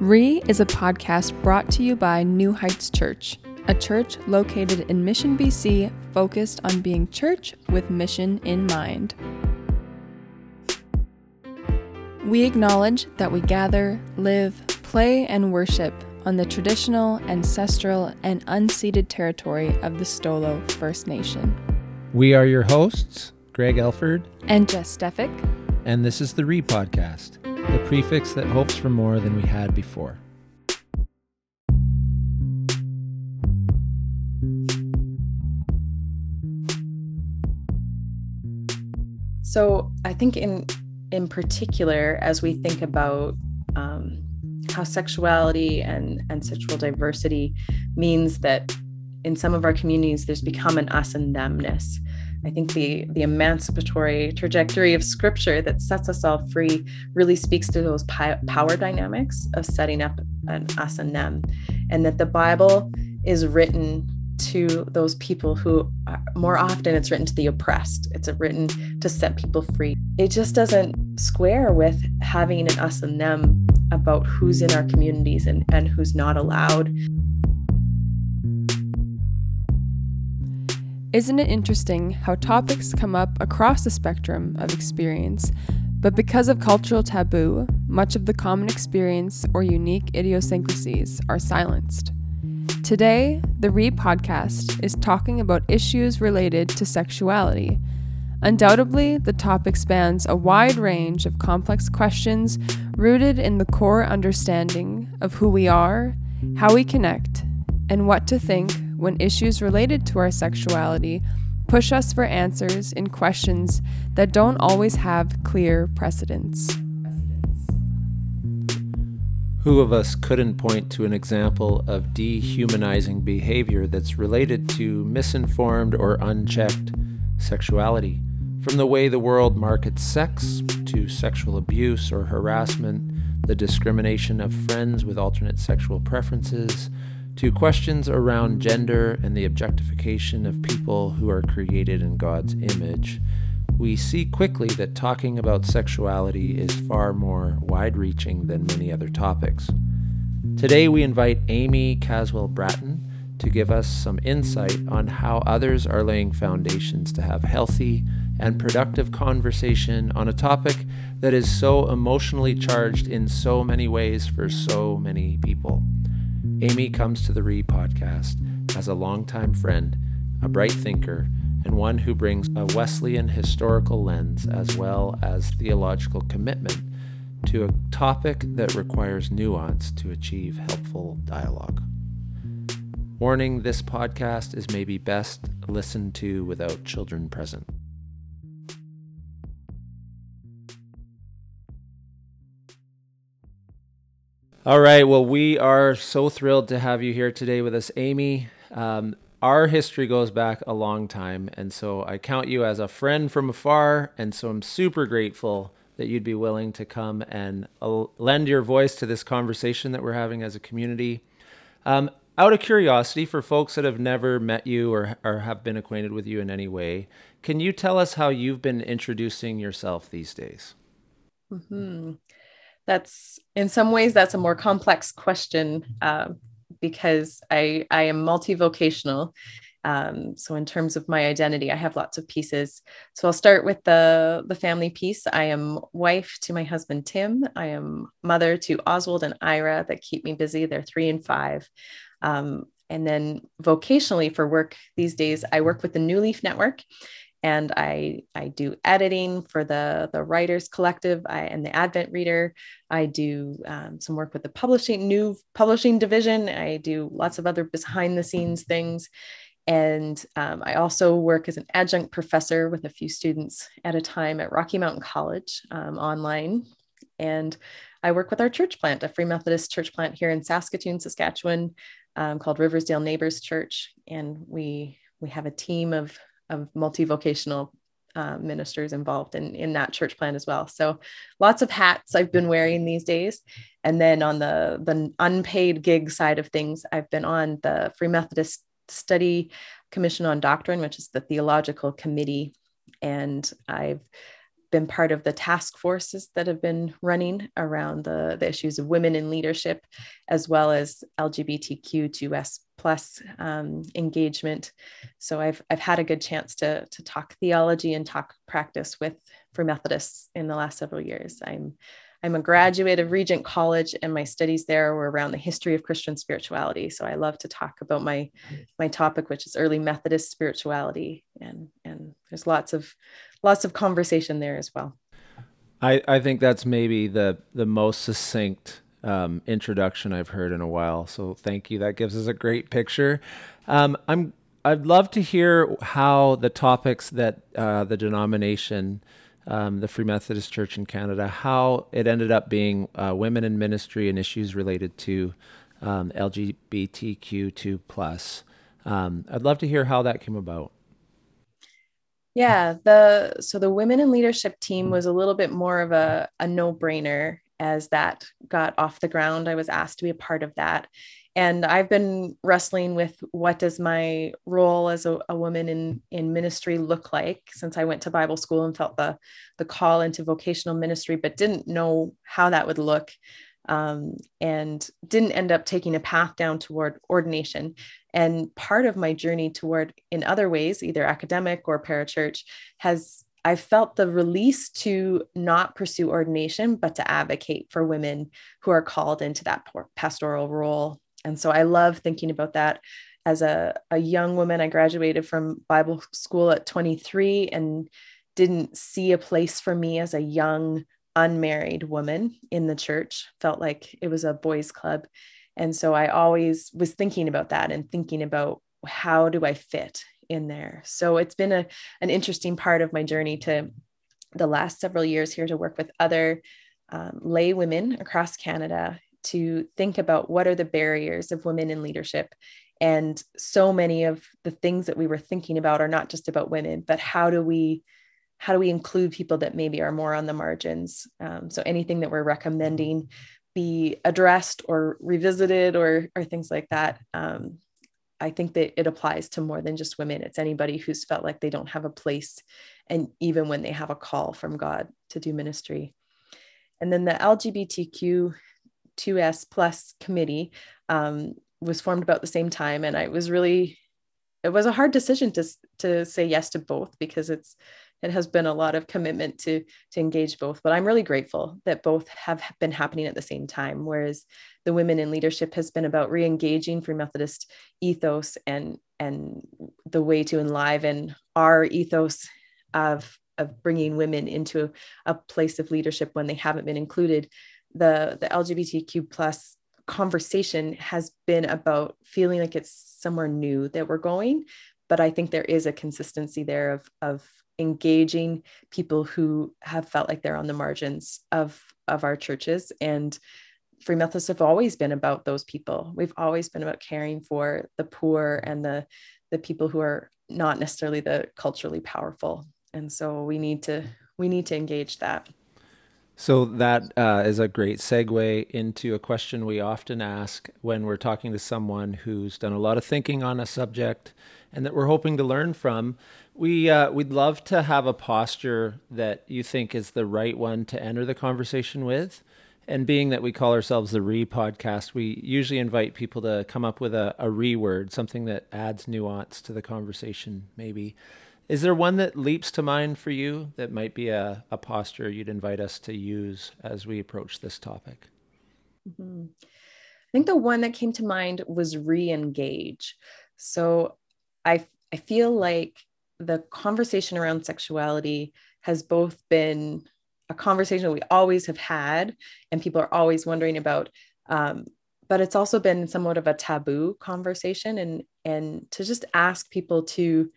Re is a podcast brought to you by New Heights Church, a church located in Mission, BC, focused on being church with mission in mind. We acknowledge that we gather, live, play, and worship on the traditional, ancestral, and unceded territory of the Stolo First Nation. We are your hosts, Greg Elford and Jess Stefik, and this is the Re Podcast the prefix that hopes for more than we had before. So I think in in particular, as we think about um, how sexuality and and sexual diversity means that in some of our communities there's become an us and themness I think the the emancipatory trajectory of scripture that sets us all free really speaks to those power dynamics of setting up an us and them, and that the Bible is written to those people who are, more often it's written to the oppressed. It's written to set people free. It just doesn't square with having an us and them about who's in our communities and, and who's not allowed Isn't it interesting how topics come up across the spectrum of experience, but because of cultural taboo, much of the common experience or unique idiosyncrasies are silenced? Today, the Re podcast is talking about issues related to sexuality. Undoubtedly, the topic spans a wide range of complex questions rooted in the core understanding of who we are, how we connect, and what to think when issues related to our sexuality push us for answers in questions that don't always have clear precedents. Who of us couldn't point to an example of dehumanizing behavior that's related to misinformed or unchecked sexuality? From the way the world markets sex to sexual abuse or harassment, the discrimination of friends with alternate sexual preferences, to questions around gender and the objectification of people who are created in God's image, we see quickly that talking about sexuality is far more wide reaching than many other topics. Today, we invite Amy Caswell Bratton to give us some insight on how others are laying foundations to have healthy and productive conversation on a topic that is so emotionally charged in so many ways for so many people. Amy comes to the Re podcast as a longtime friend, a bright thinker, and one who brings a Wesleyan historical lens as well as theological commitment to a topic that requires nuance to achieve helpful dialogue. Warning this podcast is maybe best listened to without children present. All right. Well, we are so thrilled to have you here today with us, Amy. Um, our history goes back a long time, and so I count you as a friend from afar, and so I'm super grateful that you'd be willing to come and uh, lend your voice to this conversation that we're having as a community. Um, out of curiosity, for folks that have never met you or, or have been acquainted with you in any way, can you tell us how you've been introducing yourself these days? Mm-hmm that's in some ways that's a more complex question uh, because I I am multivocational. Um, so in terms of my identity, I have lots of pieces. So I'll start with the the family piece. I am wife to my husband Tim. I am mother to Oswald and Ira that keep me busy. They're three and five. Um, and then vocationally for work these days, I work with the New Leaf Network and I I do editing for the the Writers Collective I, and the Advent Reader. I do um, some work with the publishing new publishing division. I do lots of other behind the scenes things, and um, I also work as an adjunct professor with a few students at a time at Rocky Mountain College um, online, and I work with our church plant, a Free Methodist church plant here in Saskatoon, Saskatchewan, um, called Riversdale Neighbors Church, and we we have a team of of multi-vocational uh, ministers involved in, in that church plan as well. So lots of hats I've been wearing these days. And then on the, the unpaid gig side of things, I've been on the Free Methodist Study Commission on Doctrine, which is the theological committee. And I've been part of the task forces that have been running around the, the issues of women in leadership, as well as LGBTQ2S plus um, engagement. So I've, I've had a good chance to, to talk theology and talk practice with Free Methodists in the last several years. I'm I'm a graduate of Regent College, and my studies there were around the history of Christian spirituality. So I love to talk about my my topic, which is early Methodist spirituality, and and there's lots of lots of conversation there as well. I I think that's maybe the the most succinct um, introduction I've heard in a while. So thank you. That gives us a great picture. Um, I'm I'd love to hear how the topics that uh, the denomination um, the Free Methodist Church in Canada, how it ended up being uh, women in ministry and issues related to um, LGBTQ2 plus. Um, I'd love to hear how that came about. Yeah, the so the women in leadership team was a little bit more of a, a no brainer as that got off the ground. I was asked to be a part of that and i've been wrestling with what does my role as a, a, woman in in ministry look like since i went to bible school and felt the the call into vocational ministry but didn't know how that would look um, and didn't end up taking a path down toward ordination and part of my journey toward in other ways either academic or parachurch has I felt the release to not pursue ordination, but to advocate for women who are called into that pastoral role and so I love thinking about that as a, a young woman. I graduated from Bible school at 23 and didn't see a place for me as a young, unmarried woman in the church. Felt like it was a boys' club. And so I always was thinking about that and thinking about how do I fit in there. So it's been a, an interesting part of my journey to the last several years here to work with other um, lay women across Canada to think about what are the barriers of women in leadership and so many of the things that we were thinking about are not just about women but how do we how do we include people that maybe are more on the margins um, so anything that we're recommending be addressed or revisited or or things like that um, i think that it applies to more than just women it's anybody who's felt like they don't have a place and even when they have a call from god to do ministry and then the lgbtq 2S plus committee um, was formed about the same time. And I was really, it was a hard decision to, to say yes to both because it's, it has been a lot of commitment to to engage both but i'm really grateful that both have been happening at the same time whereas the women in leadership has been about re-engaging free methodist ethos and and the way to enliven our ethos of of bringing women into a place of leadership when they haven't been included. The the lgbtq plus conversation has been about feeling like it's somewhere new that we're going but i think there is a consistency there of of engaging people who have felt like they're on the margins of of our churches. And free methodists have always been about those people. We've always been about caring for the poor and the the people who are not necessarily the culturally powerful. And so we need to we need to engage that. So that uh, is a great segue into a question we often ask when we're talking to someone who's done a lot of thinking on a subject and that we're hoping to learn from. We uh, we'd love to have a posture that you think is the right one to enter the conversation with. And being that we call ourselves the Re podcast, we usually invite people to come up with a, a Re word, something that adds nuance to the conversation, maybe. Is there one that leaps to mind for you that might be a, a posture you'd invite us to use as we approach this topic? Mm-hmm. I think the one that came to mind was re engage. So I, I feel like the conversation around sexuality has both been a conversation we always have had and people are always wondering about um, but it's also been somewhat of a taboo conversation and and to just ask people to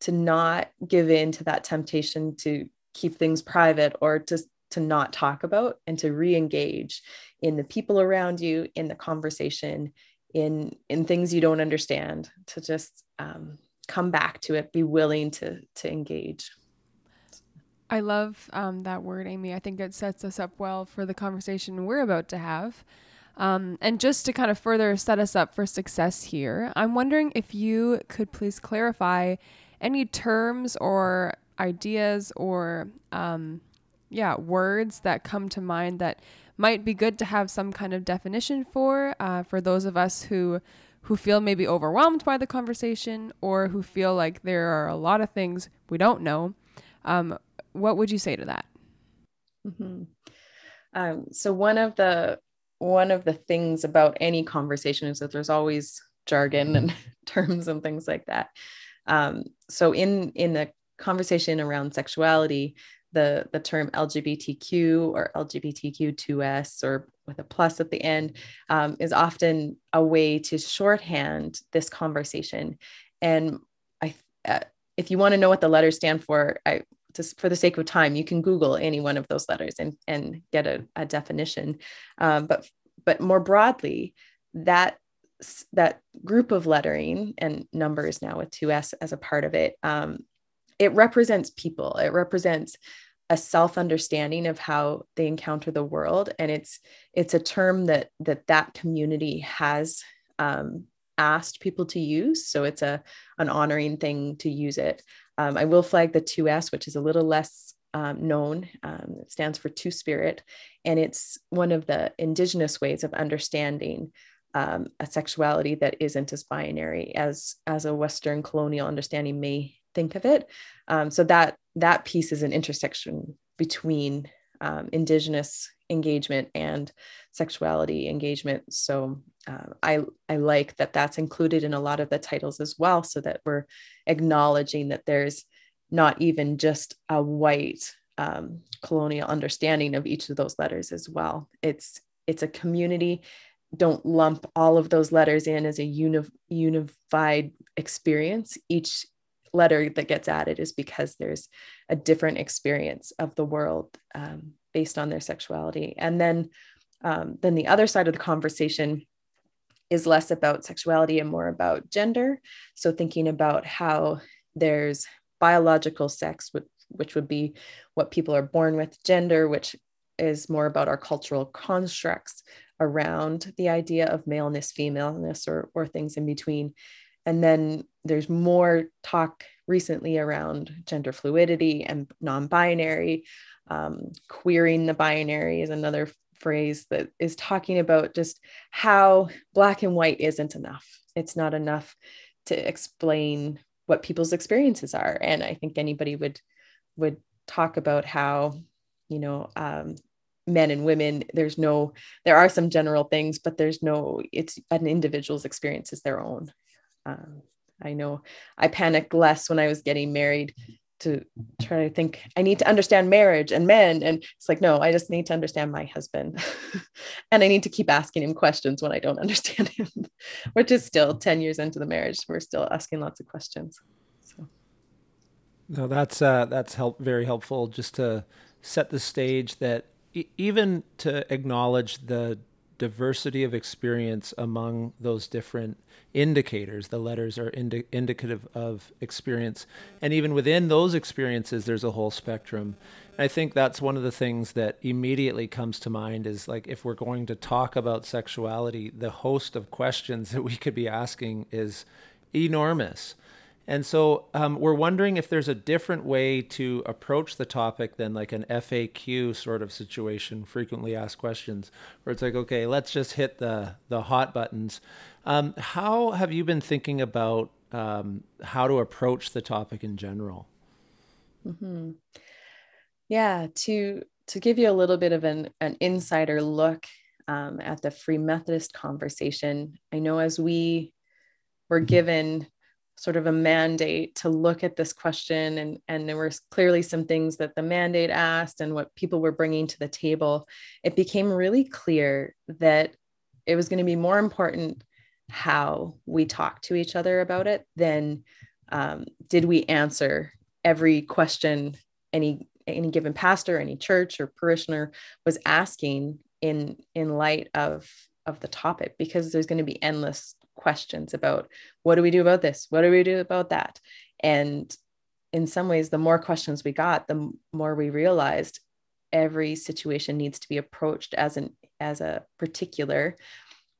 to not give in to that temptation to keep things private or to to not talk about and to re-engage in the people around you in the conversation in in things you don't understand to just um, come back to it be willing to to engage. I love um, that word amy. I think it sets us up well for the conversation we're about to have. Um, and just to kind of further set us up for success here i'm wondering if you could please clarify any terms or ideas or um, yeah words that come to mind that might be good to have some kind of definition for uh, for those of us who who feel maybe overwhelmed by the conversation or who feel like there are a lot of things we don't know. Um, what would you say to that? Mm-hmm. um, so one of the one of the things about any conversation is that there's always jargon and terms and things like that. Um, so in in the conversation around sexuality the the term LGBTQ or LGBTQ2S or with a plus at the end um, is often a way to shorthand this conversation. And I, uh, if you want to know what the letters stand for, I just for the sake of time, you can Google any one of those letters and and get a, a definition. Um, but but more broadly, that that group of lettering and numbers now with 2s as a part of it um, it represents people it represents a self understanding of how they encounter the world. And it's it's a term that that that community has um, asked people to use. So it's a an honoring thing to use it. Um, i will flag the 2s which is a little less um, known um, it stands for two spirit. And it's one of the indigenous ways of understanding um, a sexuality that isn't as binary as as a western colonial understanding may think of it. Um, so that that piece is an intersection between um, indigenous engagement and sexuality engagement. So uh, I I like that that's included in a lot of the titles as well, so that we're acknowledging that there's not even just a white um, colonial understanding of each of those letters as well. It's it's a community. Don't lump all of those letters in as a uni- unified experience. Each letter that gets added is because there's a different experience of the world um, based on their sexuality. And then, um, then the other side of the conversation is less about sexuality and more about gender. So thinking about how there's biological sex, which, which would be what people are born with, gender, which is more about our cultural constructs around the idea of maleness, femaleness, or, or things in between. And then there's more talk recently around gender fluidity and non binary. Um, queering the binary is another phrase that is talking about just how black and white isn't enough. It's not enough to explain what people's experiences are. And I think anybody would would talk about how, you know, um, men and women there's no there are some general things but there's no it's an individual's experience is their own um, I know I panicked less when I was getting married to try to think I need to understand marriage and men. And it's like, no, I just need to understand my husband. and I need to keep asking him questions when I don't understand him, which is still 10 years into the marriage. We're still asking lots of questions. So no, that's uh that's help very helpful just to set the stage that e- even to acknowledge the diversity of experience among those different indicators. The letters are indi- indicative of experience. And even within those experiences, there's a whole spectrum. And I think that's one of the things that immediately comes to mind is like if we're going to talk about sexuality, the host of questions that we could be asking is enormous. And so um, we're wondering if there's a different way to approach the topic than like an FAQ sort of situation, frequently asked questions, where it's like, okay, let's just hit the the hot buttons. Um, how have you been thinking about um, how to approach the topic in general? Mm-hmm. Yeah, to to give you a little bit of an an insider look um, at the Free Methodist conversation, I know as we were given sort of a mandate to look at this question and and there were clearly some things that the mandate asked and what people were bringing to the table. It became really clear that it was going to be more important how we talk to each other about it than um, did we answer every question any any given pastor any church or parishioner was asking in in light of of the topic because there's going to be endless questions about what do we do about this? What do we do about that? And in some ways, the more questions we got, the more we realized every situation needs to be approached as an as a particular,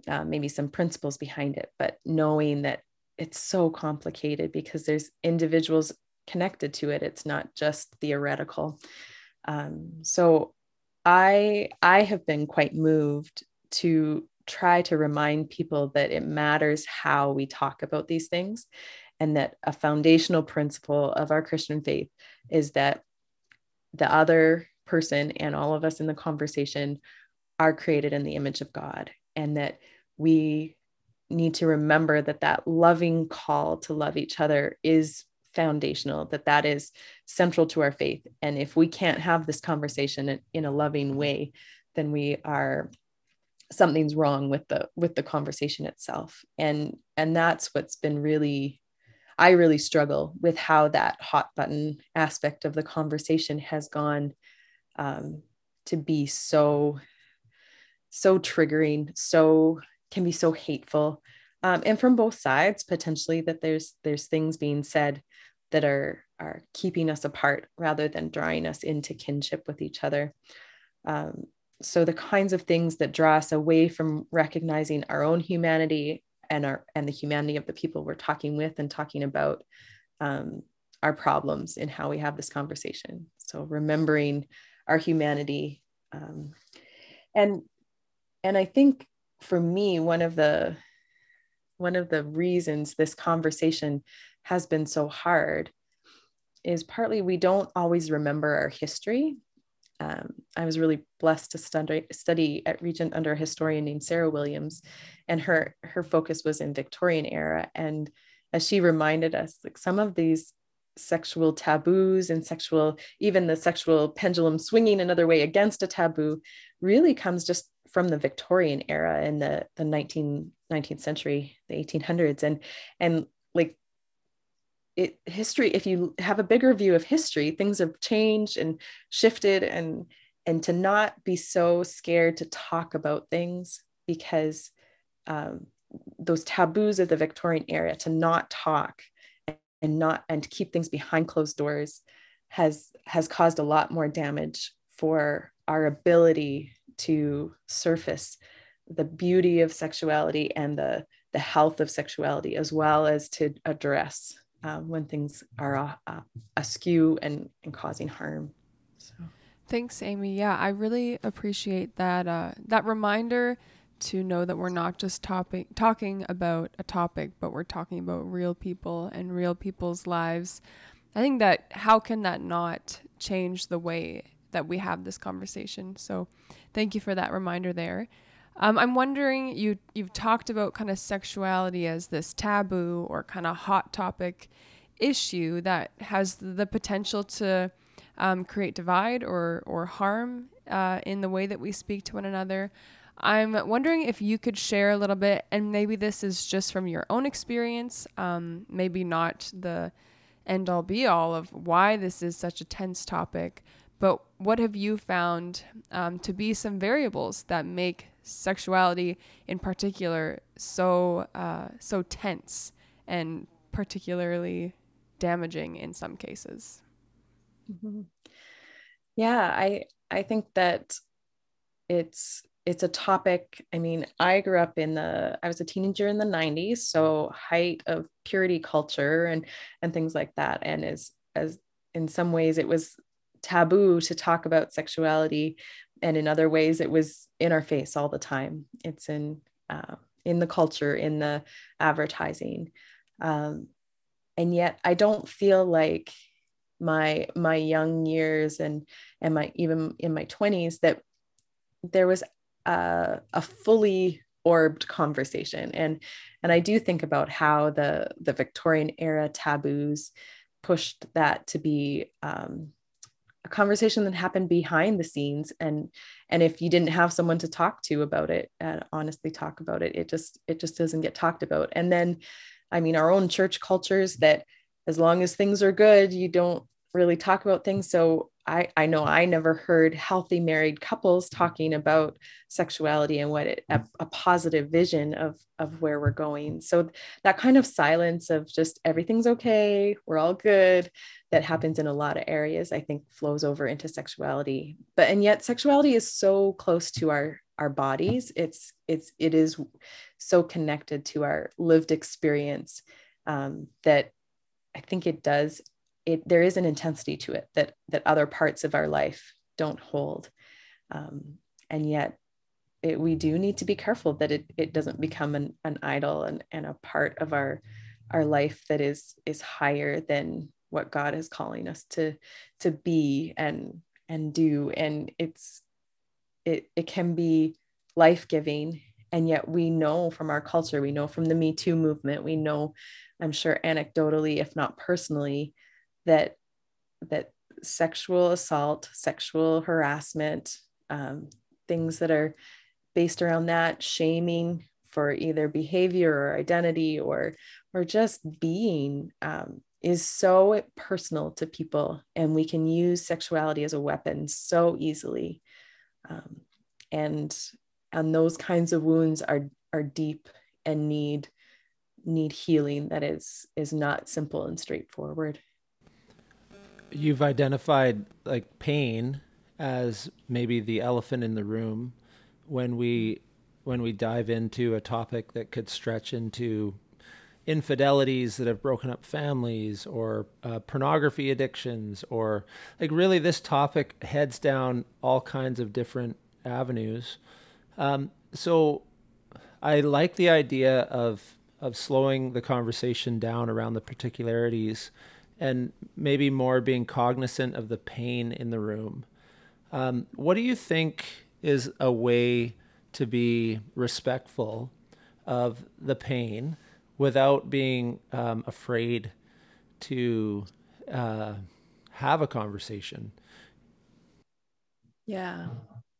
uh, maybe some principles behind it, but knowing that it's so complicated because there's individuals connected to it it's not just theoretical um, so i i have been quite moved to try to remind people that it matters how we talk about these things and that a foundational principle of our christian faith is that the other person and all of us in the conversation are created in the image of god and that we need to remember that that loving call to love each other is foundational that that is central to our faith. And if we can't have this conversation in a loving way then we are something's wrong with the with the conversation itself. And and that's what's been really i really struggle with how that hot button aspect of the conversation has gone um, to be so so triggering so can be so hateful. Um, and from both sides potentially that there's there's things being said that are are keeping us apart rather than drawing us into kinship with each other. Um, so the kinds of things that draw us away from recognizing our own humanity and our and the humanity of the people we're talking with and talking about um, our problems in how we have this conversation. So remembering our humanity um, and and i think for me one of the one of the reasons this conversation has been so hard is partly we don't always remember our history um, I was really blessed to study, study at Regent under a historian named Sarah Williams, and her her focus was in Victorian era. And as she reminded us, like some of these sexual taboos and sexual, even the sexual pendulum swinging another way against a taboo, really comes just from the Victorian era in the the 19, 19th century, the 1800s, and and it history if you have a bigger view of history things have changed and shifted and and to not be so scared to talk about things because um, those taboos of the victorian era to not talk and not and to keep things behind closed doors has has caused a lot more damage for our ability to surface the beauty of sexuality and the the health of sexuality as well as to address uh, when things are uh, askew and, and causing harm. So. Thanks, Amy. Yeah, I really appreciate that uh, that reminder to know that we're not just topic talking about a topic, but we're talking about real people and real people's lives. I think that how can that not change the way that we have this conversation? So, thank you for that reminder there. Um, I'm wondering you you've talked about kind of sexuality as this taboo or kind of hot topic issue that has the potential to um, create divide or or harm uh, in the way that we speak to one another. I'm wondering if you could share a little bit, and maybe this is just from your own experience, um, maybe not the end all be all of why this is such a tense topic, but what have you found um, to be some variables that make sexuality in particular so uh, so tense and particularly damaging in some cases. Mm-hmm. Yeah, I I think that it's it's a topic. I mean, I grew up in the I was a teenager in the 90s, so height of purity culture and and things like that. And as as in some ways it was taboo to talk about sexuality and in other ways it was in our face all the time. It's in uh, in the culture in the advertising. Um, and yet i don't feel like my my young years and and my even in my 20s that there was a, a fully orbed conversation. And and i do think about how the the victorian era taboos pushed that to be um, a conversation that happened behind the scenes and and if you didn't have someone to talk to about it and honestly talk about it it just it just doesn't get talked about. And then i mean our own church cultures that as long as things are good you don't really talk about things. So I, I know I never heard healthy married couples talking about sexuality and what it, a, a, positive vision of, of where we're going. So that kind of silence of just everything's okay, we're all good, that happens in a lot of areas, I think flows over into sexuality. But and yet sexuality is so close to our our bodies. It's it's it is so connected to our lived experience um, that I think it does it there is an intensity to it that that other parts of our life don't hold. Um, and yet it, we do need to be careful that it, it doesn't become an, an idol and, and a part of our our life that is is higher than what God is calling us to to be and and do. And it's it it can be life-giving. And yet we know from our culture we know from the me too movement we know i'm sure anecdotally if not personally that that sexual assault sexual harassment um, things that are based around that shaming for either behavior or identity or or just being um, is so personal to people. And we can use sexuality as a weapon so easily. Um, and and those kinds of wounds are are deep and need need healing that is is not simple and straightforward you've identified like pain as maybe the elephant in the room when we when we dive into a topic that could stretch into infidelities that have broken up families or uh, pornography addictions or like really this topic heads down all kinds of different avenues. Um, so i like the idea of of slowing the conversation down around the particularities and maybe more being cognizant of the pain in the room um, what do you think is a way to be respectful of the pain without being um, afraid to uh, have a conversation? Yeah,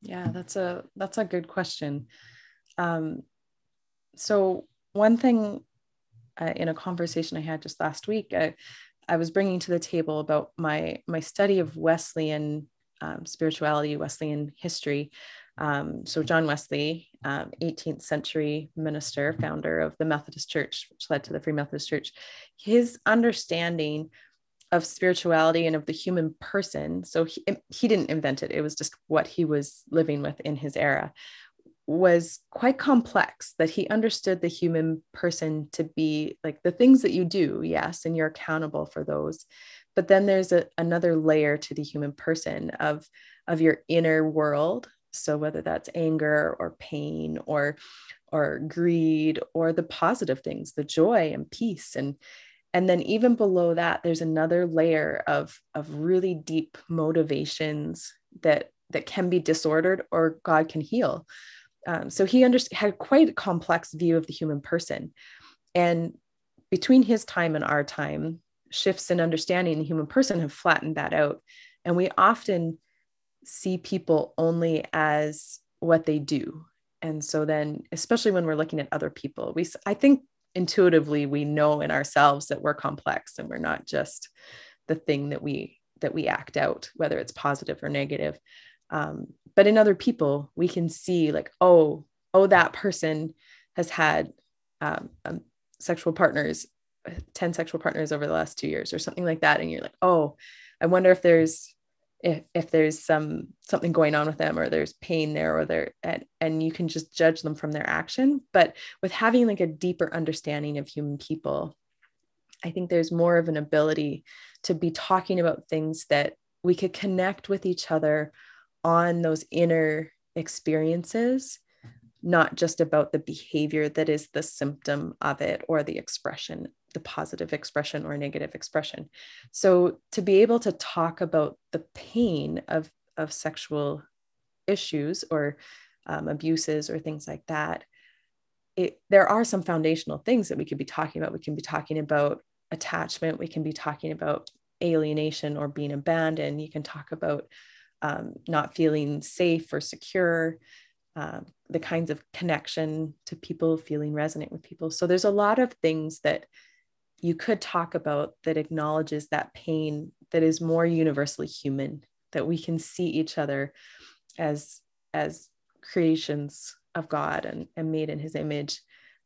yeah, that's a that's a good question. Um, so one thing uh, in a conversation I had just last week, I, I was bringing to the table about my my study of Wesleyan um, spirituality, Wesleyan history, um, so John Wesley, um, 18th century minister, founder of the Methodist Church, which led to the Free Methodist Church, his understanding of spirituality and of the human person. So he, he didn't invent it; it was just what he was living with in his era. Was quite complex. That he understood the human person to be like the things that you do, yes, and you're accountable for those. But then there's a, another layer to the human person of of your inner world so whether that's anger or pain or or greed or the positive things the joy and peace and and then even below that there's another layer of of really deep motivations that that can be disordered or god can heal um, so he under- had quite a complex view of the human person. And between his time and our time shifts in understanding the human person have flattened that out. And we often see people only as what they do. And so then especially when we're looking at other people we i think intuitively we know in ourselves that we're complex and we're not just the thing that we that we act out whether it's positive or negative um, but in other people we can see like oh oh that person has had um, um, sexual partners 10 sexual partners over the last two years or something like that. And you're like oh i wonder if there's if if there's some something going on with them or there's pain there or there and, and you can just judge them from their action. But with having like a deeper understanding of human people i think there's more of an ability to be talking about things that we could connect with each other on those inner experiences not just about the behavior that is the symptom of it or the expression the positive expression or negative expression. So to be able to talk about the pain of, of sexual issues or um, abuses or things like that, it, there are some foundational things that we could be talking about. We can be talking about attachment, we can be talking about alienation or being abandoned. You can talk about um, not feeling safe or secure. Um, the kinds of connection to people feeling resonant with people. So there's a lot of things that you could talk about that acknowledges that pain that is more universally human that we can see each other as as creations of god and, and made in his image.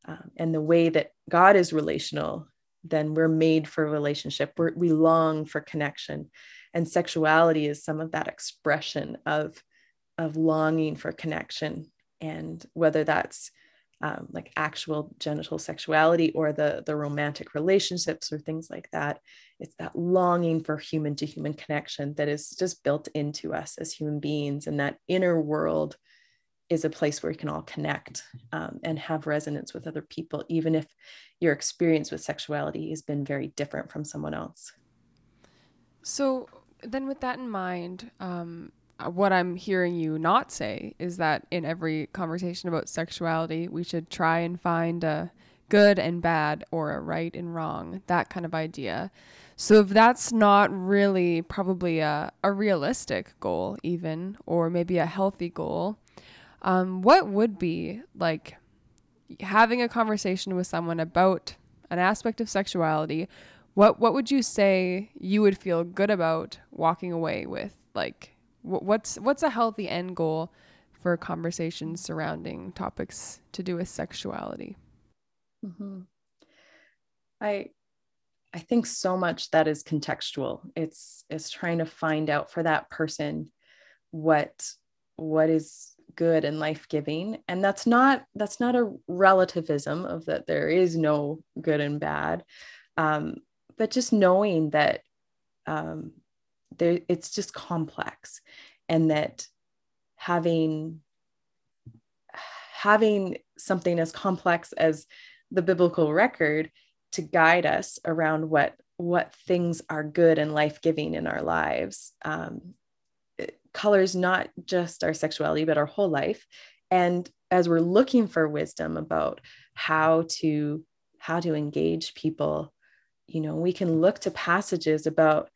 Um, and the way that god is relational then we're made for relationship. We're, we long for connection and sexuality is some of that expression of of longing for connection. And whether that's um, like actual genital sexuality or the the romantic relationships or things like that it's that longing for human to human connection that is just built into us as human beings. And that inner world is a place where we can all connect um, and have resonance with other people even if your experience with sexuality has been very different from someone else. So then with that in mind um, uh, what I'm hearing you not say is that in every conversation about sexuality, we should try and find a good and bad or a right and wrong, that kind of idea. So if that's not really probably a, a realistic goal, even, or maybe a healthy goal, um, what would be like having a conversation with someone about an aspect of sexuality? What what would you say you would feel good about walking away with? Like what's what's a healthy end goal for conversations surrounding topics to do with sexuality mm-hmm. i i think so much that is contextual it's it's trying to find out for that person what what is good and life-giving and that's not that's not a relativism of that there is no good and bad um, but just knowing that um, there it's just complex and that having having something as complex as the biblical record to guide us around what what things are good and life-giving in our lives um, colors not just our sexuality but our whole life. And as we're looking for wisdom about how to how to engage people you know we can look to passages about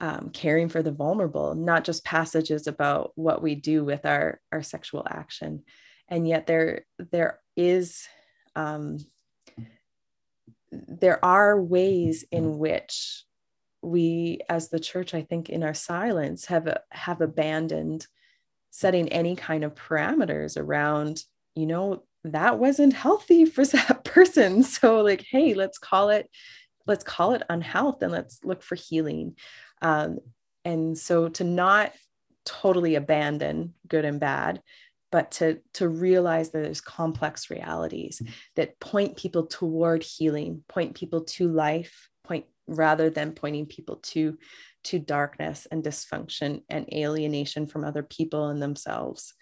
um, caring for the vulnerable, not just passages about what we do with our, our sexual action. And yet there, there is, um, there are ways in which we, as the church, I think in our silence have, have abandoned setting any kind of parameters around, you know, that wasn't healthy for that person. So like, hey, let's call it, let's call it unhealth and let's look for healing. Um, and so to not totally abandon good and bad, but to, to realize that there's complex realities that point people toward healing, point people to life, point rather than pointing people to to darkness and dysfunction and alienation from other people and themselves.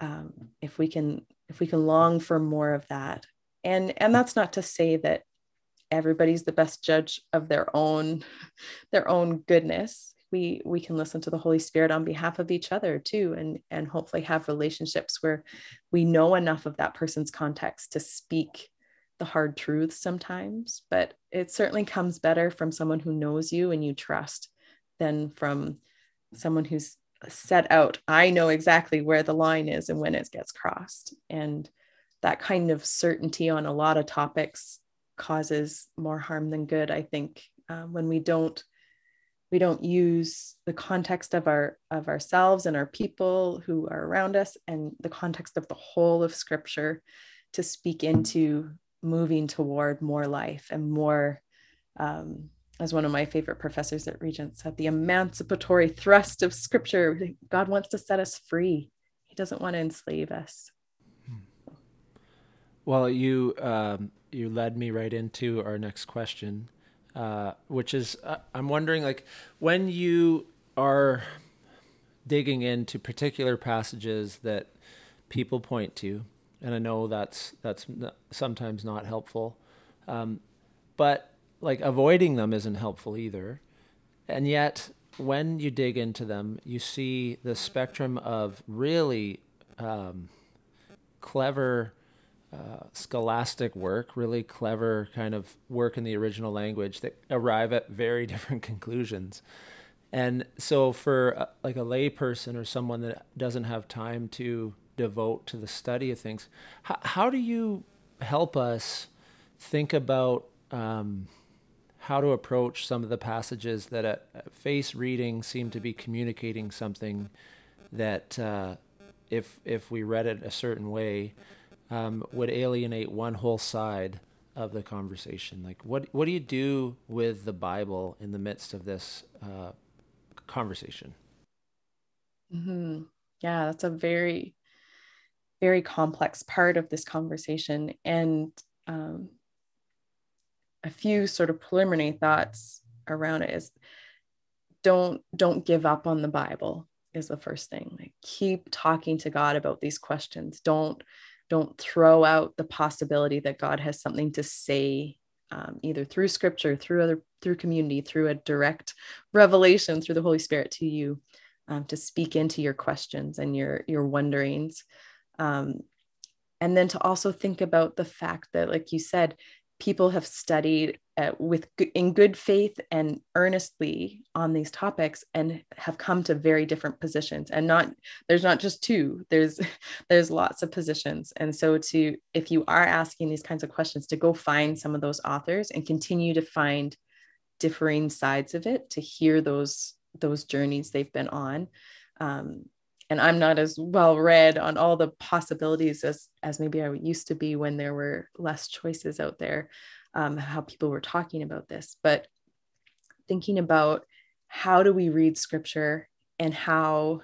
Um, if we can if we can long for more of that, and and that's not to say that everybody's the best judge of their own their own goodness. We we can listen to the holy spirit on behalf of each other too and and hopefully have relationships where we know enough of that person's context to speak the hard truths sometimes. But it certainly comes better from someone who knows you and you trust than from someone who's set out i know exactly where the line is and when it gets crossed. And that kind of certainty on a lot of topics causes more harm than good i think uh, when we don't we don't use the context of our of ourselves and our people who are around us and the context of the whole of scripture to speak into moving toward more life and more um, as one of my favorite professors at regent said the emancipatory thrust of scripture. God wants to set us free. He doesn't want to enslave us. Well you um, you led me right into our next question, uh, which is uh, I'm wondering like when you are digging into particular passages that people point to, and I know that's that's sometimes not helpful, um, but like avoiding them isn't helpful either, and yet when you dig into them, you see the spectrum of really um, clever uh, scholastic work, really clever kind of work in the original language that arrive at very different conclusions. And so, for a, like a layperson or someone that doesn't have time to devote to the study of things, how, how do you help us think about um, how to approach some of the passages that at, at face reading seem to be communicating something that, uh, if if we read it a certain way, um, would alienate one whole side of the conversation. Like, what what do you do with the Bible in the midst of this uh, conversation? Mm-hmm. Yeah, that's a very very complex part of this conversation. And um, a few sort of preliminary thoughts around it is don't don't give up on the Bible is the first thing. Like keep talking to God about these questions. Don't don't throw out the possibility that God has something to say um, either through scripture, through other through community, through a direct revelation through the Holy Spirit to you um, to speak into your questions and your your wonderings. Um, and then to also think about the fact that, like you said, people have studied uh, with in good faith and earnestly on these topics and have come to very different positions. And not there's not just two there's there's lots of positions. And so to if you are asking these kinds of questions to go find some of those authors and continue to find differing sides of it to hear those those journeys they've been on um, and I'm not as well read on all the possibilities as as maybe I used to be when there were less choices out there, um, how people were talking about this. But thinking about how do we read scripture and how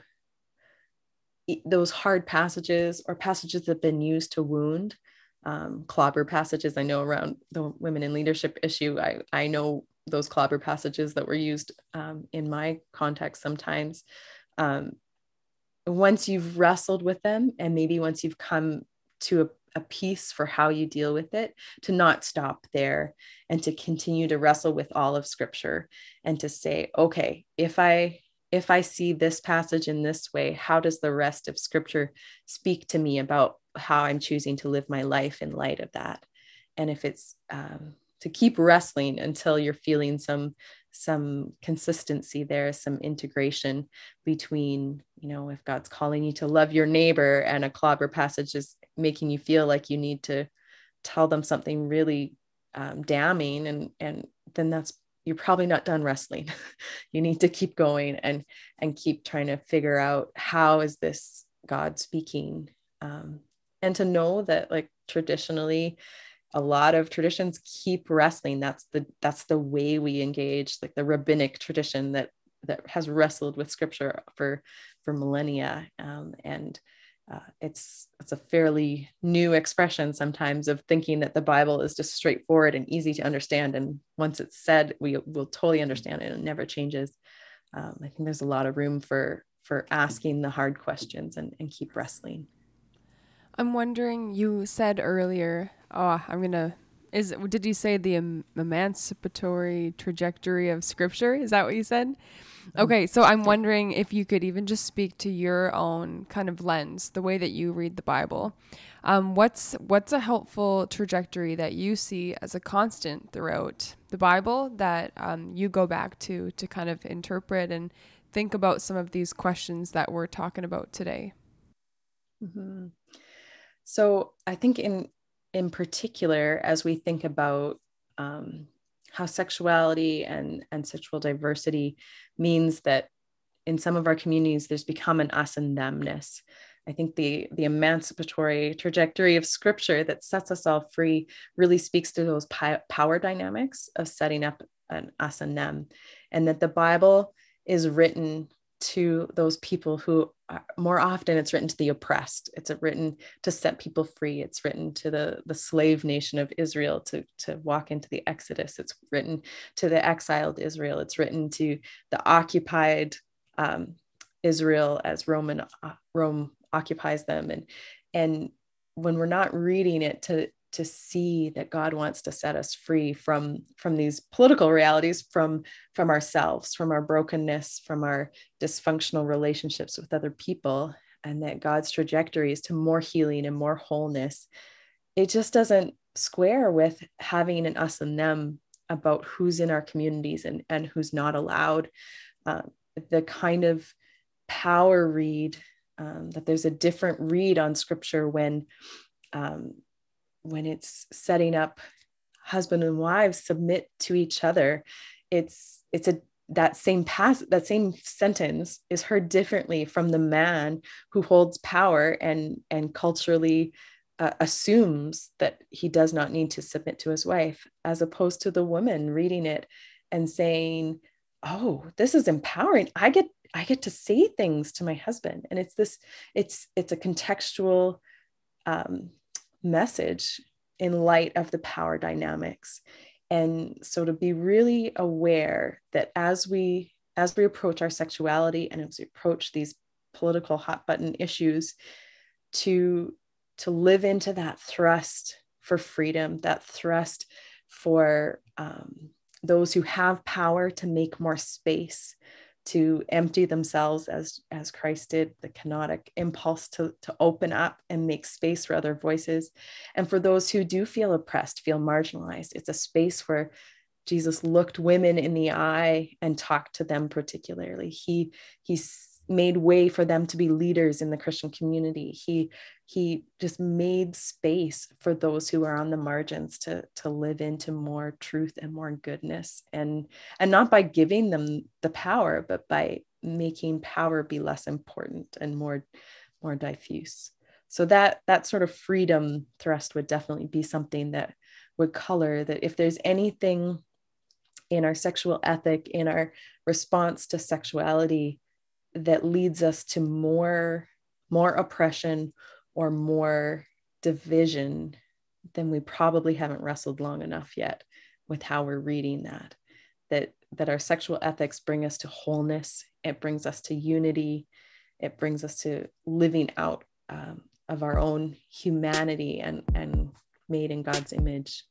those hard passages or passages that have been used to wound um, clobber passages i know around the women in leadership issue i, I know those clobber passages that were used um, in my context sometimes um, once you've wrestled with them and maybe once you've come to a, a peace for how you deal with it to not stop there and to continue to wrestle with all of scripture and to say okay if i if i see this passage in this way how does the rest of scripture speak to me about how i'm choosing to live my life in light of that? And if it's um, to keep wrestling until you're feeling some some consistency there some integration between you know if god's calling you to love your neighbor and a clobber passage is making you feel like you need to tell them something really um, damning and and then that's you're probably not done wrestling. You need to keep going and and keep trying to figure out how is this god speaking um, and to know that like traditionally a lot of traditions keep wrestling. That's the that's the way we engage like the rabbinic tradition that that has wrestled with scripture for for millennia. Um, and uh, it's it's a fairly new expression sometimes of thinking that the bible is just straightforward and easy to understand. And once it's said we will totally understand it and it never changes. Um, i think there's a lot of room for for asking the hard questions and, and keep wrestling i'm wondering you said earlier oh, I'm gonna. Is did you say the em- emancipatory trajectory of Scripture? Is that what you said? Mm-hmm. Okay, so I'm wondering if you could even just speak to your own kind of lens, the way that you read the Bible. Um, what's what's a helpful trajectory that you see as a constant throughout the Bible that um, you go back to to kind of interpret and think about some of these questions that we're talking about today? Mm-hmm. So I think in in particular, as we think about um, how sexuality and, and sexual diversity means that in some of our communities, there's become an us and themness. I think the, the emancipatory trajectory of scripture that sets us all free really speaks to those pi- power dynamics of setting up an us and them, and that the Bible is written to those people who are, more often it's written to the oppressed. It's written to set people free. It's written to the the slave nation of israel to to walk into the exodus. It's written to the exiled israel. It's written to the occupied um, israel as roman uh, rome occupies them. And and when we're not reading it to to see that God wants to set us free from from these political realities from from ourselves from our brokenness from our dysfunctional relationships with other people and that God's trajectory is to more healing and more wholeness. It just doesn't square with having an us and them about who's in our communities and and who's not allowed. Uh, the kind of power read um, that there's a different read on scripture when um, when it's setting up husband and wives submit to each other it's it's a that same pass that same sentence is heard differently from the man who holds power and and culturally uh, assumes that he does not need to submit to his wife as opposed to the woman reading it and saying oh this is empowering. I get i get to say things to my husband. And it's this it's it's a contextual um, message in light of the power dynamics. And so to be really aware that as we as we approach our sexuality and as we approach these political hot button issues to to live into that thrust for freedom that thrust for um, those who have power to make more space to empty themselves as as Christ did, the kenotic impulse to, to open up and make space for other voices. And for those who do feel oppressed, feel marginalized, it's a space where Jesus looked women in the eye and talked to them particularly. He he's made way for them to be leaders in the Christian community. He he just made space for those who are on the margins to to live into more truth and more goodness and and not by giving them the power but by making power be less important and more more diffuse. So that that sort of freedom thrust would definitely be something that would color that if there's anything in our sexual ethic in our response to sexuality that leads us to more more oppression or more division then we probably haven't wrestled long enough yet with how we're reading that that that our sexual ethics bring us to wholeness. It brings us to unity. It brings us to living out um, of our own humanity and and made in god's image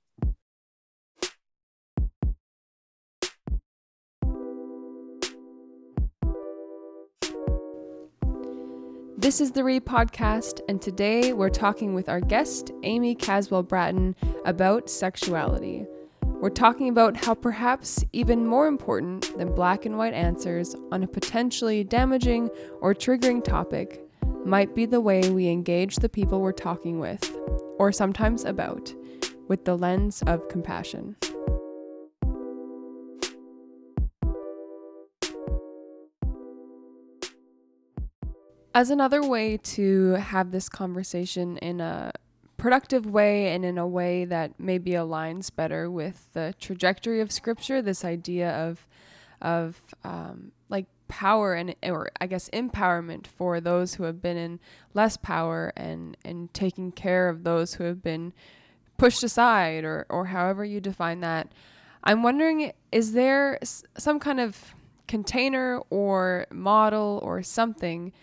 This is the Re Podcast, and today we're talking with our guest, Amy Caswell Bratton, about sexuality. We're talking about how perhaps even more important than black and white answers on a potentially damaging or triggering topic might be the way we engage the people we're talking with, or sometimes about, with the lens of compassion. As another way to have this conversation in a productive way and in a way that maybe aligns better with the trajectory of scripture this idea of of um, like power and or I guess empowerment for those who have been in less power and and taking care of those who have been pushed aside or or however you define that. I'm wondering is there some kind of container or model or something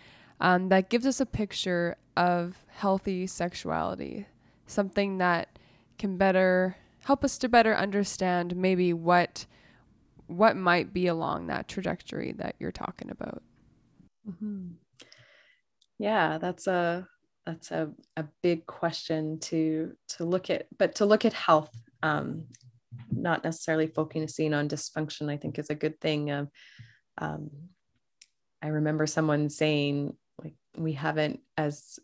um, that gives us a picture of healthy sexuality, something that can better help us to better understand maybe what what might be along that trajectory that you're talking about. Mm-hmm. Yeah, that's a that's a, a big question to to look at, but to look at health, um, not necessarily focusing on dysfunction, I think is a good thing. Um, um, I remember someone saying we haven't as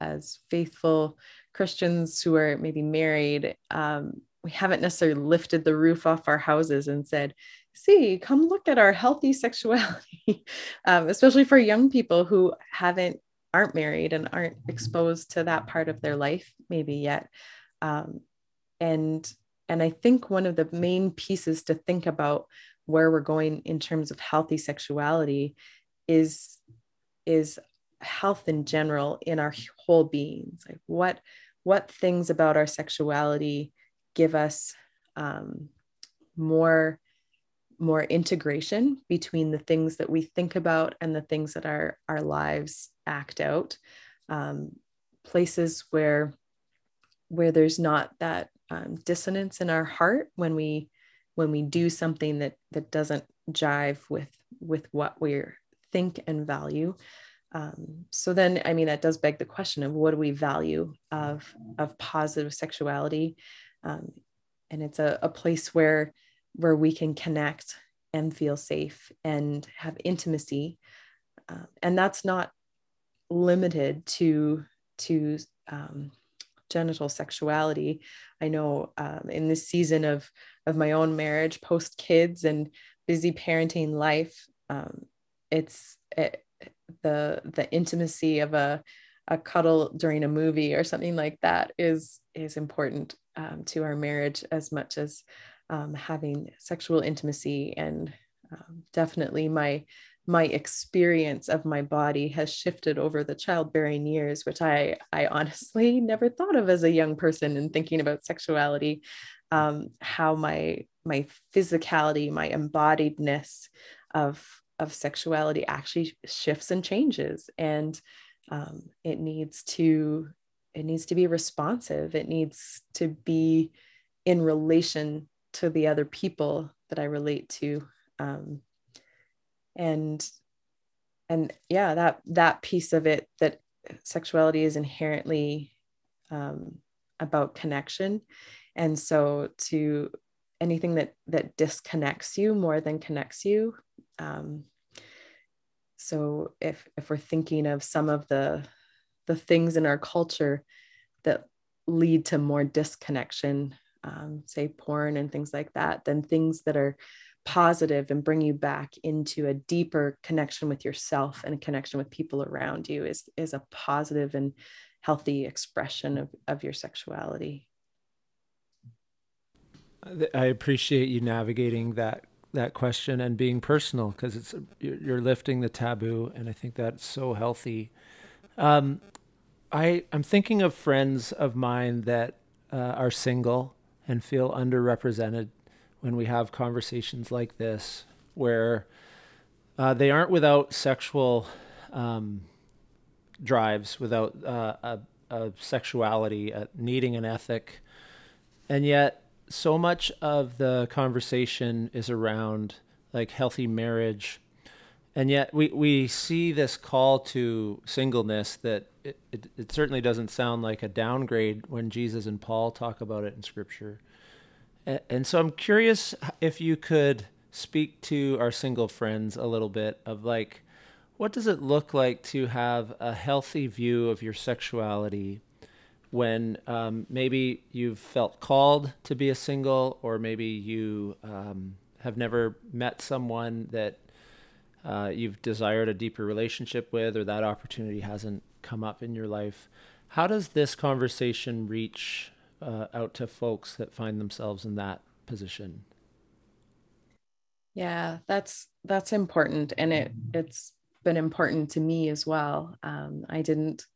as faithful Christians who are maybe married, um, we haven't necessarily lifted the roof off our houses and said, see, come look at our healthy sexuality, um, especially for young people who haven't aren't married and aren't exposed to that part of their life maybe yet. Um, and and I think one of the main pieces to think about where we're going in terms of healthy sexuality is is health in general in our whole beings? Like what what things about our sexuality give us um, more more integration between the things that we think about and the things that our our lives act out? Um, places where where there's not that um, dissonance in our heart when we when we do something that that doesn't jive with with what we think and value um, so then i mean that does beg the question of what do we value of of positive sexuality? Um, and it's a, a place where where we can connect and feel safe and have intimacy. Uh, and that's not limited to to um, genital sexuality. I know um, in this season of of my own marriage post kids and busy parenting life um, it's it, the the intimacy of a a cuddle during a movie or something like that is is important um, to our marriage as much as um, having sexual intimacy. And um, definitely my my experience of my body has shifted over the childbearing years which i i honestly never thought of as a young person and thinking about sexuality. Um, how my my physicality my embodiedness of of sexuality actually shifts and changes and um, it needs to it needs to be responsive. It needs to be in relation to the other people that i relate to um, and and yeah that that piece of it that sexuality is inherently um, about connection. And so to anything that that disconnects you more than connects you um, so if if we're thinking of some of the the things in our culture that lead to more disconnection um, say porn and things like that than things that are positive and bring you back into a deeper connection with yourself and a connection with people around you is is a positive and healthy expression of, of your sexuality. I appreciate you navigating that that question and being personal because it's you're lifting the taboo and i think that's so healthy um, i i'm thinking of friends of mine that uh, are single and feel underrepresented when we have conversations like this where uh, they aren't without sexual um, drives, without uh, a, a, sexuality, a needing an ethic. And yet, so much of the conversation is around like healthy marriage. And yet, we, we see this call to singleness that it, it, it certainly doesn't sound like a downgrade when Jesus and Paul talk about it in Scripture. And so I'm curious if you could speak to our single friends a little bit of like, what does it look like to have a healthy view of your sexuality when um, maybe you've felt called to be a single, or maybe you um, have never met someone that uh, you've desired a deeper relationship with, or that opportunity hasn't come up in your life? How does this conversation reach uh, out to folks that find themselves in that position? Yeah, that's that's important, and it it's been important to me as well. Um, I didn't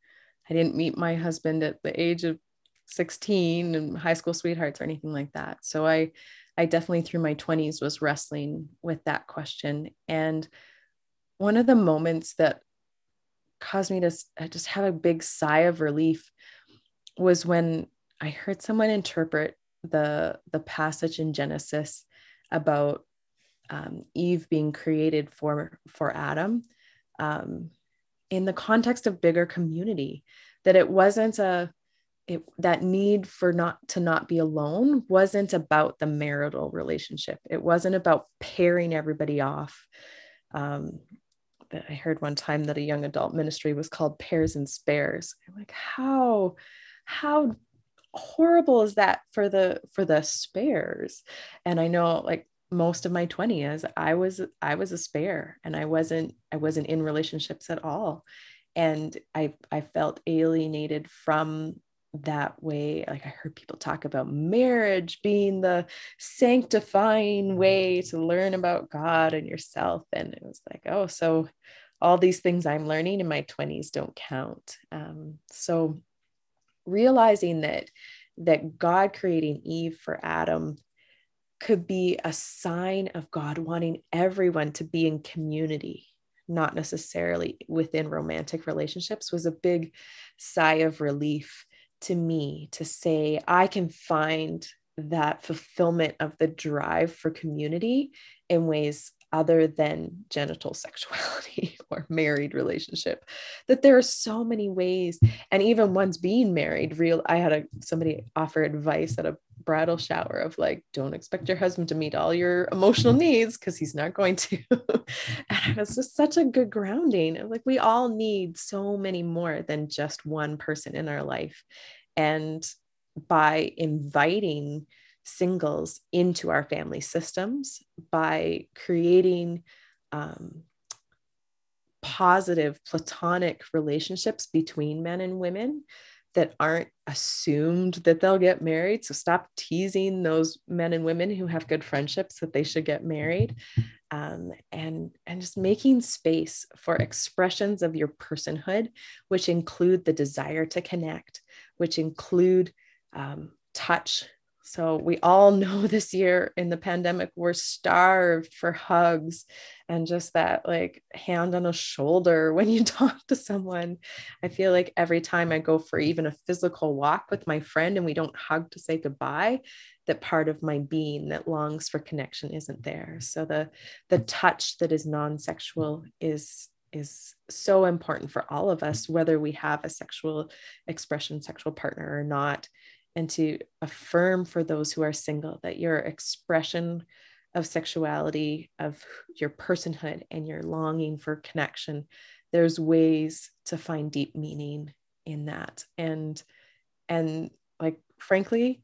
I didn't meet my husband at the age of 16 and high school sweethearts or anything like that. So I I definitely through my 20s was wrestling with that question. And one of the moments that caused me to just have a big sigh of relief was when I heard someone interpret the the passage in Genesis about um, Eve being created for for Adam um, in the context of bigger community. That it wasn't a it, that need for not to not be alone wasn't about the marital relationship. It wasn't about pairing everybody off. Um, that I heard one time that a young adult ministry was called pairs and spares. I'm like, how how horrible is that for the for the spares and i know like most of my 20s i was i was a spare and i wasn't i wasn't in relationships at all. And i i felt alienated from that way. Like i heard people talk about marriage being the sanctifying way to learn about god and yourself. And it was like oh so all these things i'm learning in my 20s don't count. Um, so realizing that that God creating Eve for Adam could be a sign of God wanting everyone to be in community, not necessarily within romantic relationships, was a big sigh of relief to me to say, I can find that fulfillment of the drive for community in ways other than genital sexuality or married relationship. That there are so many ways and even once being married real i had a somebody offer advice at a bridal shower of like don't expect your husband to meet all your emotional needs because he's not going to. And it was just such a good grounding like we all need so many more than just one person in our life. And by inviting singles into our family systems by creating um, positive platonic relationships between men and women that aren't assumed that they'll get married. So stop teasing those men and women who have good friendships that they should get married. Um, and and just making space for expressions of your personhood, which include the desire to connect, which include um, touch, so we all know this year in the pandemic, we're starved for hugs and just that like hand on a shoulder when you talk to someone. I feel like every time I go for even a physical walk with my friend and we don't hug to say goodbye, that part of my being that longs for connection isn't there. So the the mm. touch that is non-sexual is is so important for all of us, whether we have a sexual expression, sexual partner or not and to affirm for those who are single that your expression of sexuality, of your personhood, and your longing for connection, there's ways to find deep meaning in that. And and like frankly,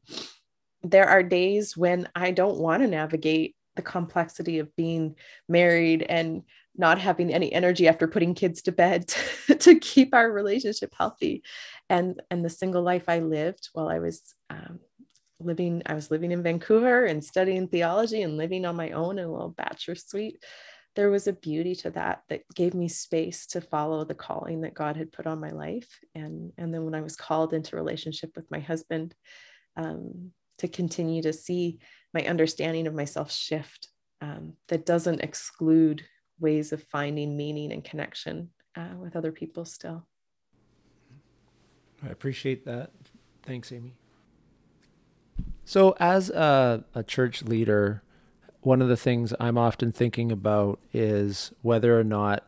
there are days when I don't want to navigate the complexity of being married and not having any energy after putting kids to bed to, to keep our relationship healthy. And and the single life i lived while i was um, living i was living in vancouver and studying theology and living on my own in a little bachelor suite there was a beauty to that that gave me space to follow the calling that god had put on my life. And and then when i was called into relationship with my husband um, to continue to see my understanding of myself shift um, that doesn't exclude ways of finding meaning and connection uh, with other people still. I appreciate that. Thanks, Amy. So, as a, a church leader, one of the things I'm often thinking about is whether or not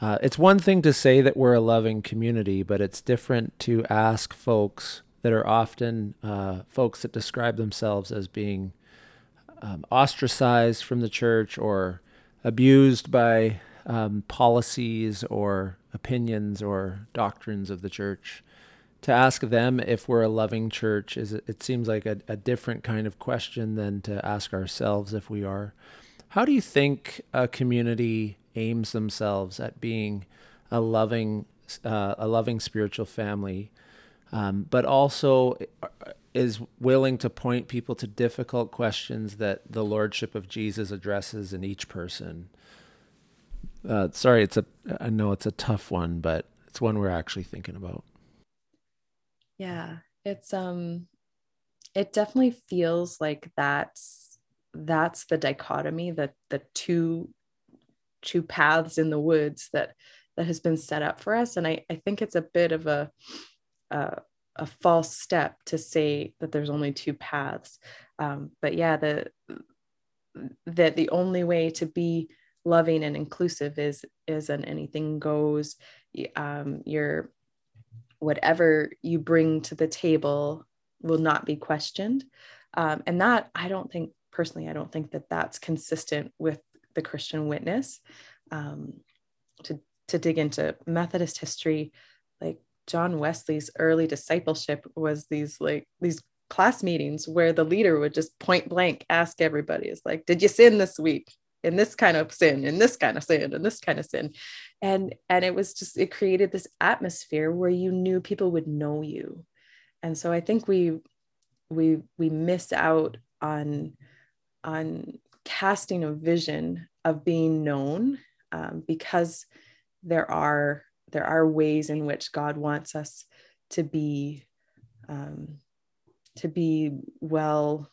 uh, it's one thing to say that we're a loving community, but it's different to ask folks that are often uh, folks that describe themselves as being um, ostracized from the church or abused by um, policies or opinions or doctrines of the church. To ask them if we're a loving church is it seems like a, a different kind of question than to ask ourselves if we are. How do you think a community aims themselves at being a loving, uh, a loving spiritual family, um, but also is willing to point people to difficult questions that the lordship of Jesus addresses in each person. Uh, sorry, it's a I know it's a tough one, but it's one we're actually thinking about. Yeah, it's um it definitely feels like that's that's the dichotomy that the two two paths in the woods that that has been set up for us and I, I think it's a bit of a uh, a false step to say that there's only two paths. Um, but yeah the that the only way to be loving and inclusive is is an anything goes. Um, your whatever you bring to the table will not be questioned. Um, and that i don't think personally i don't think that that's consistent with the christian witness. Um, to to dig into methodist history like John Wesley's early discipleship was these like these class meetings where the leader would just point blank ask everybody, "Is like, did you sin this week? In this kind of sin, in this kind of sin, in this kind of sin," and and it was just it created this atmosphere where you knew people would know you, and so I think we we we miss out on on casting a vision of being known um, because there are there are ways in which God wants us to be um, to be well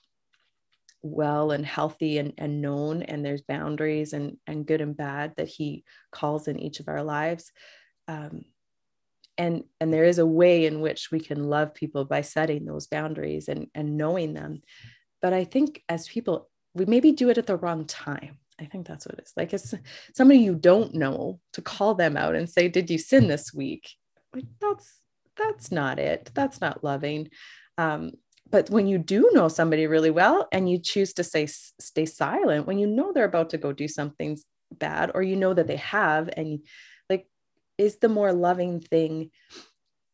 well and healthy and, and known and there's boundaries and, and good and bad that he calls in each of our lives. Um, and and there is a way in which we can love people by setting those boundaries and and knowing them. But i think as people we maybe do it at the wrong time I think that's what it is. Like it's somebody you don't know to call them out and say, "Did you sin this week?" Like that's that's not it. That's not loving. Um, but when you do know somebody really well and you choose to say stay silent when you know they're about to go do something bad or you know that they have and like is the more loving thing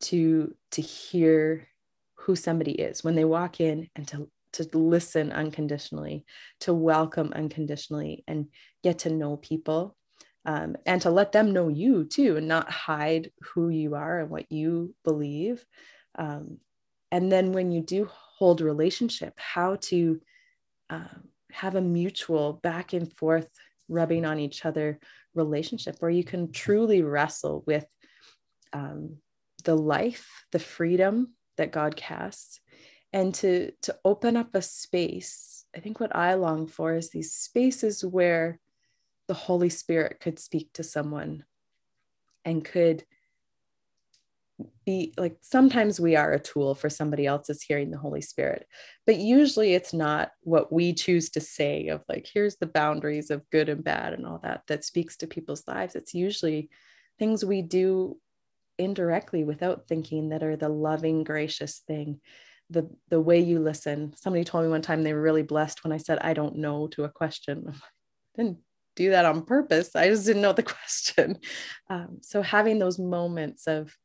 to to hear who somebody is when they walk in and to to listen unconditionally, to welcome unconditionally, and get to know people. Um, and to let them know you too, and not hide who you are and what you believe. Um, and then when you do hold relationship, how to um, have a mutual back and forth rubbing on each other relationship where you can truly wrestle with um, the life, the freedom that God casts, and to to open up a space. I think what I long for is these spaces where the Holy Spirit could speak to someone and could be like sometimes we are a tool for somebody else's hearing the Holy Spirit, but usually it's not what we choose to say of like, here's the boundaries of good and bad and all that that speaks to people's lives. It's usually things we do indirectly without thinking that are the loving, gracious thing. The, the way you listen. Somebody told me one time they were really blessed when I said, I don't know to a question. Didn't do that on purpose. I just didn't know the question. Um, so having those moments of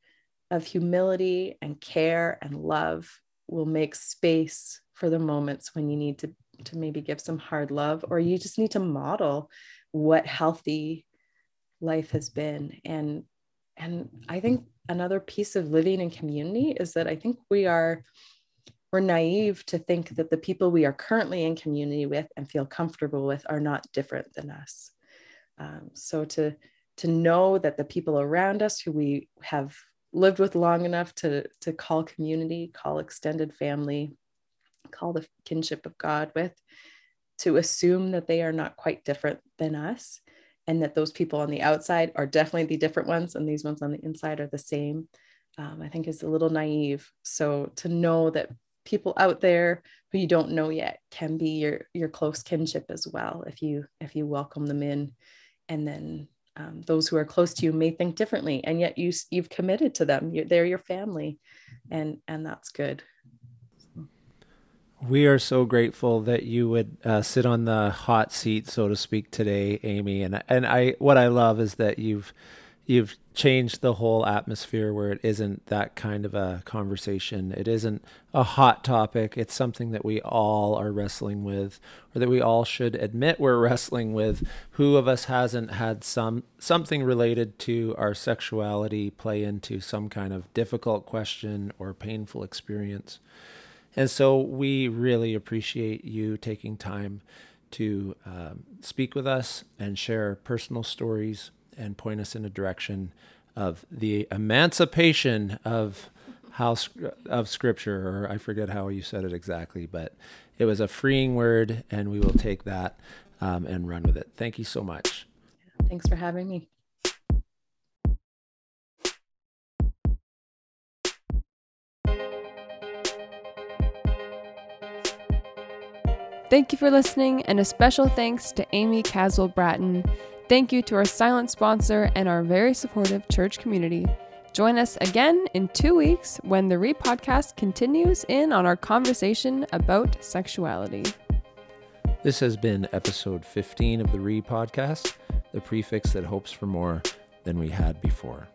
of humility and care and love will make space for the moments when you need to to maybe give some hard love or you just need to model what healthy life has been and and i think another piece of living in community is that i think we are we're naive to think that the people we are currently in community with and feel comfortable with are not different than us. Um, so to to know that the people around us who we have lived with long enough to to call community call extended family call the kinship of god with to assume that they are not quite different than us and that those people on the outside are definitely the different ones and these ones on the inside are the same um, i think is a little naive. So to know that people out there who you don't know yet can be your your close kinship as well if you if you welcome them in. And then um, those who are close to you may think differently and yet you you've committed to them. You're, they're your family and and that's good. We are so grateful that you would uh, sit on the hot seat so to speak today amy. And and i what i love is that you've you've changed the whole atmosphere where it isn't that kind of a conversation. It isn't a hot topic. It's something that we all are wrestling with, or that we all should admit we're wrestling with. Who of us hasn't had some something related to our sexuality play into some kind of difficult question or painful experience? And so we really appreciate you taking time to um, speak with us and share personal stories and point us in a direction of the emancipation of house of scripture or i forget how you said it exactly but it was a freeing word and we will take that um, and run with it. Thank you so much. Thanks for having me. Thank you for listening, and a special thanks to Amy Caswell Bratton Thank you to our silent sponsor and our very supportive church community. Join us again in two weeks when the Re podcast continues in on our conversation about sexuality. This has been episode 15 of the Re podcast, the prefix that hopes for more than we had before.